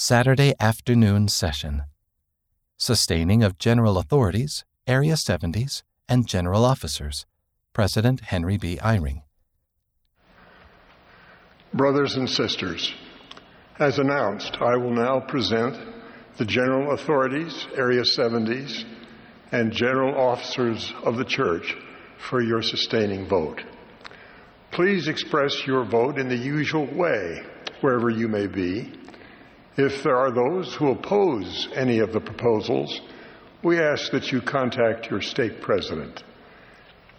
Saturday afternoon session. Sustaining of general authorities, Area 70s, and general officers. President Henry B. Eyring. Brothers and sisters, as announced, I will now present the general authorities, Area 70s, and general officers of the church for your sustaining vote. Please express your vote in the usual way, wherever you may be. If there are those who oppose any of the proposals, we ask that you contact your stake president.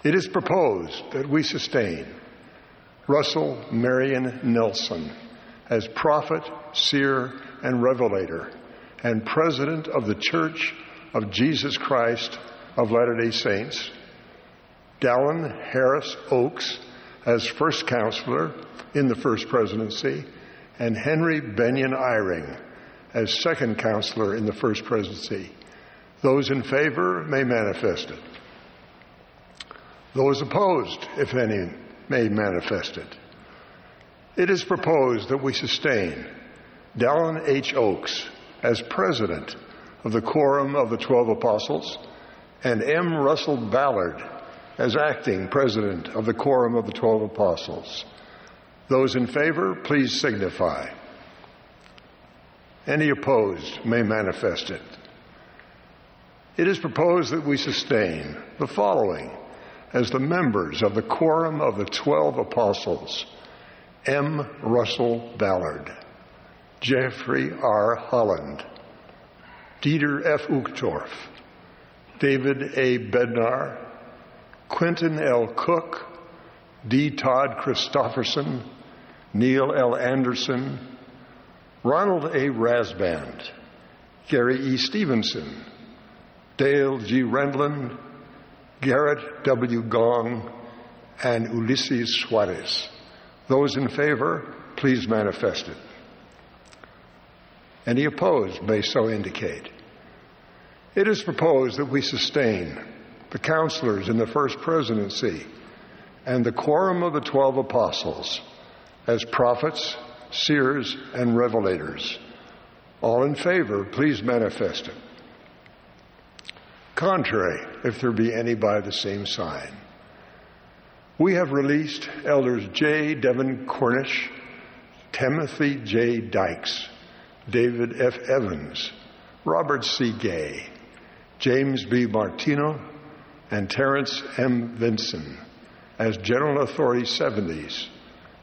It is proposed that we sustain Russell Marion Nelson as prophet, seer, and revelator, and president of the Church of Jesus Christ of Latter day Saints, Dallin Harris Oaks as first counselor in the first presidency, and Henry Bennion Eyring as second counselor in the first presidency. Those in favor may manifest it. Those opposed, if any, may manifest it. It is proposed that we sustain Dallin H. Oaks as president of the Quorum of the Twelve Apostles and M. Russell Ballard as acting president of the Quorum of the Twelve Apostles. Those in favor, please signify. Any opposed may manifest it. It is proposed that we sustain the following as the members of the Quorum of the Twelve Apostles M. Russell Ballard, Jeffrey R. Holland, Dieter F. Uchtdorf, David A. Bednar, Quentin L. Cook, D. Todd Christofferson, Neil L. Andersen, Ronald A. Rasband, Gary E. Stevenson, Dale G. Renlund, Garrett W. Gong, and Ulisses Soares. Those in favor, please manifest it. Any opposed may so indicate. It is proposed that we sustain the counselors in the first presidency and the quorum of the twelve apostles as prophets, seers, and revelators. All in favor, please manifest it. Contrary, if there be any by the same sign. We have released elders J. Devin Cornish, Timothy J. Dykes, David F. Evans, Robert C. Gay, James B. Martino, and Terrence M. Vinson as General Authority 70s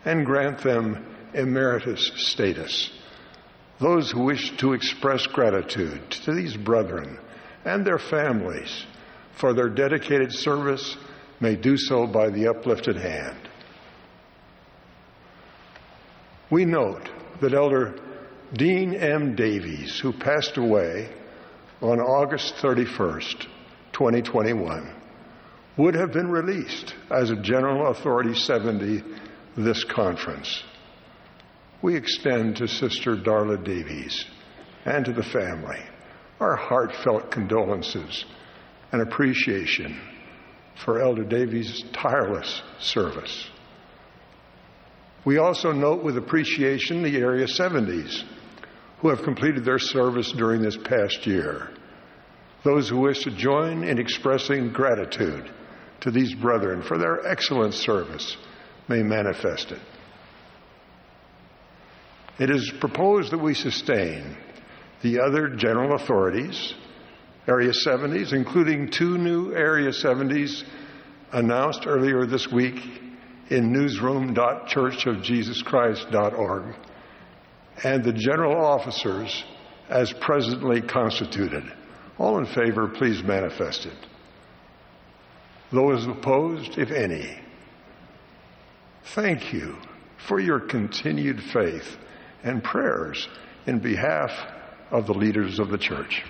and grant them emeritus status. Those who wish to express gratitude to these brethren and their families for their dedicated service may do so by the uplifted hand. We note that Elder Dean M. Davies, who passed away on August 31st, 2021, would have been released as a General Authority 70 this conference. We extend to Sister Darla Davies and to the family our heartfelt condolences and appreciation for Elder Davies' tireless service. We also note with appreciation the Area 70s who have completed their service during this past year. Those who wish to join in expressing gratitude to these brethren for their excellent service may manifest it. It is proposed that we sustain the other general authorities, Area 70s, including two new Area 70s announced earlier this week in newsroom.churchofjesuschrist.org, and the general officers as presently constituted. All in favor, please manifest it. Those opposed, if any, thank you for your continued faith and prayers in behalf of the leaders of the church.